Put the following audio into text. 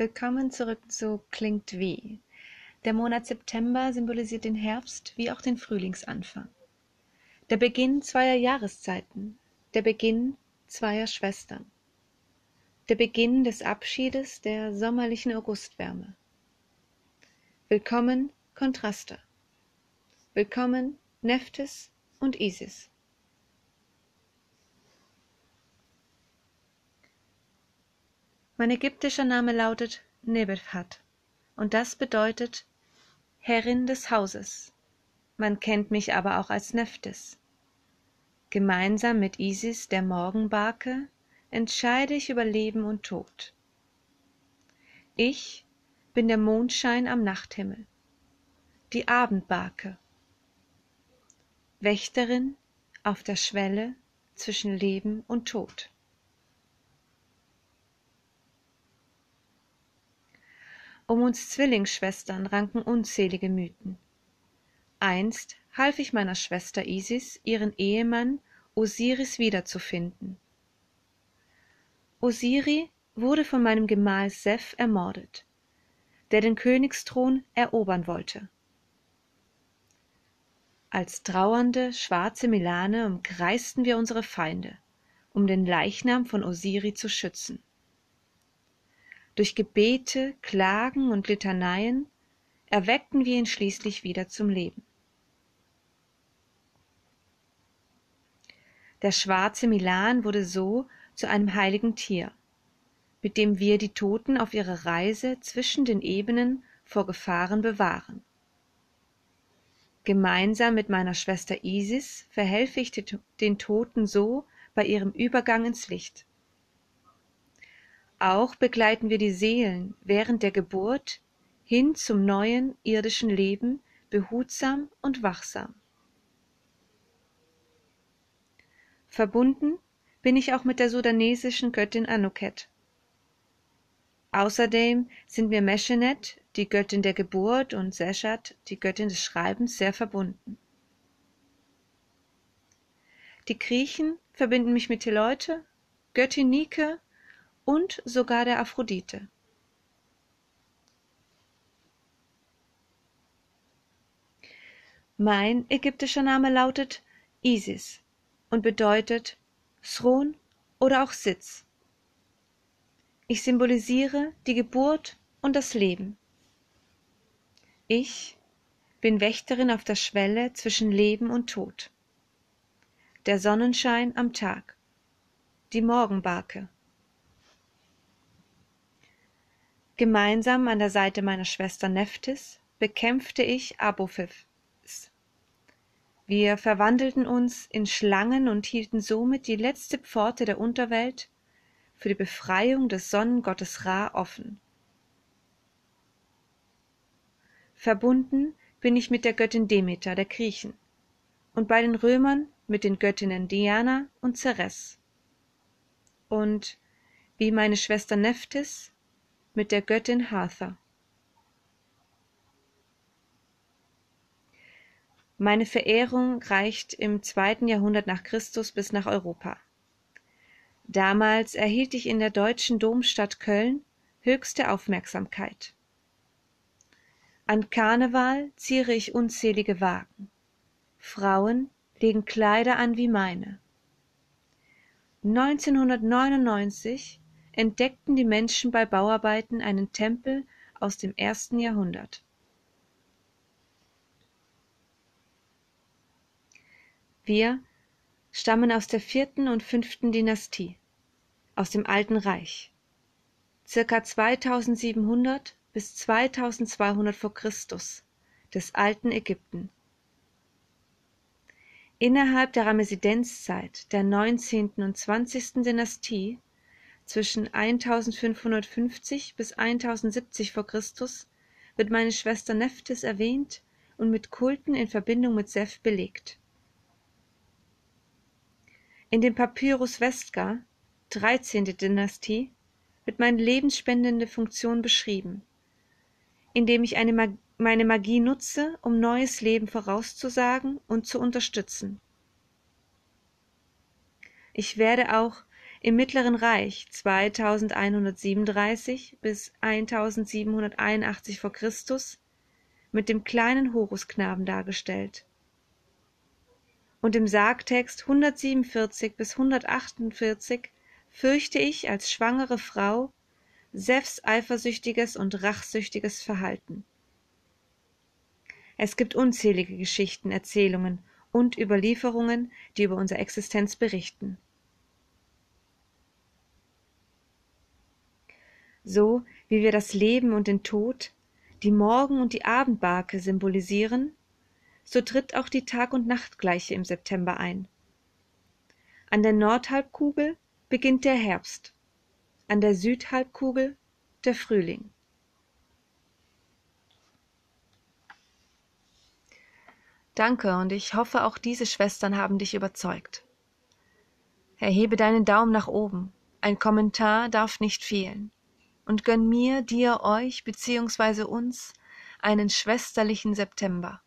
Willkommen zurück zu Klingt wie. Der Monat September symbolisiert den Herbst wie auch den Frühlingsanfang. Der Beginn zweier Jahreszeiten, der Beginn zweier Schwestern. Der Beginn des Abschiedes der sommerlichen Augustwärme. Willkommen Kontraste. Willkommen Nephthys und Isis. Mein ägyptischer Name lautet Nebelhat und das bedeutet Herrin des Hauses. Man kennt mich aber auch als Nephthys. Gemeinsam mit Isis, der Morgenbarke, entscheide ich über Leben und Tod. Ich bin der Mondschein am Nachthimmel, die Abendbarke, Wächterin auf der Schwelle zwischen Leben und Tod. Um uns Zwillingsschwestern ranken unzählige Mythen. Einst half ich meiner Schwester Isis, ihren Ehemann Osiris wiederzufinden. Osiri wurde von meinem Gemahl Seth ermordet, der den Königsthron erobern wollte. Als trauernde, schwarze Milane umkreisten wir unsere Feinde, um den Leichnam von Osiri zu schützen. Durch Gebete, Klagen und Litaneien erweckten wir ihn schließlich wieder zum Leben. Der schwarze Milan wurde so zu einem heiligen Tier, mit dem wir die Toten auf ihrer Reise zwischen den Ebenen vor Gefahren bewahren. Gemeinsam mit meiner Schwester Isis verhelfe ich den Toten so bei ihrem Übergang ins Licht. Auch begleiten wir die Seelen während der Geburt hin zum neuen irdischen Leben behutsam und wachsam. Verbunden bin ich auch mit der sudanesischen Göttin Anuket. Außerdem sind mir Meschenet, die Göttin der Geburt, und Seshat, die Göttin des Schreibens, sehr verbunden. Die Griechen verbinden mich mit Teleute, Göttin Nike und sogar der Aphrodite. Mein ägyptischer Name lautet Isis und bedeutet Thron oder auch Sitz. Ich symbolisiere die Geburt und das Leben. Ich bin Wächterin auf der Schwelle zwischen Leben und Tod. Der Sonnenschein am Tag. Die Morgenbarke. Gemeinsam an der Seite meiner Schwester Nephthys bekämpfte ich Abophis. Wir verwandelten uns in Schlangen und hielten somit die letzte Pforte der Unterwelt für die Befreiung des Sonnengottes Ra offen. Verbunden bin ich mit der Göttin Demeter der Griechen und bei den Römern mit den Göttinnen Diana und Ceres. Und wie meine Schwester Nephthys mit der Göttin Hathor. Meine Verehrung reicht im zweiten Jahrhundert nach Christus bis nach Europa. Damals erhielt ich in der deutschen Domstadt Köln höchste Aufmerksamkeit. An Karneval ziere ich unzählige Wagen. Frauen legen Kleider an wie meine. 1999 entdeckten die Menschen bei Bauarbeiten einen Tempel aus dem ersten Jahrhundert. Wir stammen aus der vierten und fünften Dynastie, aus dem Alten Reich, circa 2700 bis 2200 vor Christus, des alten Ägypten. Innerhalb der Ramesidenzzeit der 19. und 20. Dynastie zwischen 1550 bis 1070 vor Christus wird meine Schwester Nephthys erwähnt und mit Kulten in Verbindung mit Seth belegt. In dem Papyrus Vesca, 13. Dynastie, wird meine lebensspendende Funktion beschrieben, indem ich Mag meine Magie nutze, um neues Leben vorauszusagen und zu unterstützen. Ich werde auch im Mittleren Reich 2137 bis 1781 v. Chr. mit dem kleinen Horusknaben dargestellt. Und im Sargtext 147 bis 148 fürchte ich als schwangere Frau Sefs eifersüchtiges und rachsüchtiges Verhalten. Es gibt unzählige Geschichten, Erzählungen und Überlieferungen, die über unsere Existenz berichten. So wie wir das Leben und den Tod, die Morgen- und die Abendbarke symbolisieren, so tritt auch die Tag- und Nachtgleiche im September ein. An der Nordhalbkugel beginnt der Herbst, an der Südhalbkugel der Frühling. Danke, und ich hoffe, auch diese Schwestern haben dich überzeugt. Erhebe deinen Daumen nach oben, ein Kommentar darf nicht fehlen, und gönn mir, dir, euch bzw. uns einen schwesterlichen September.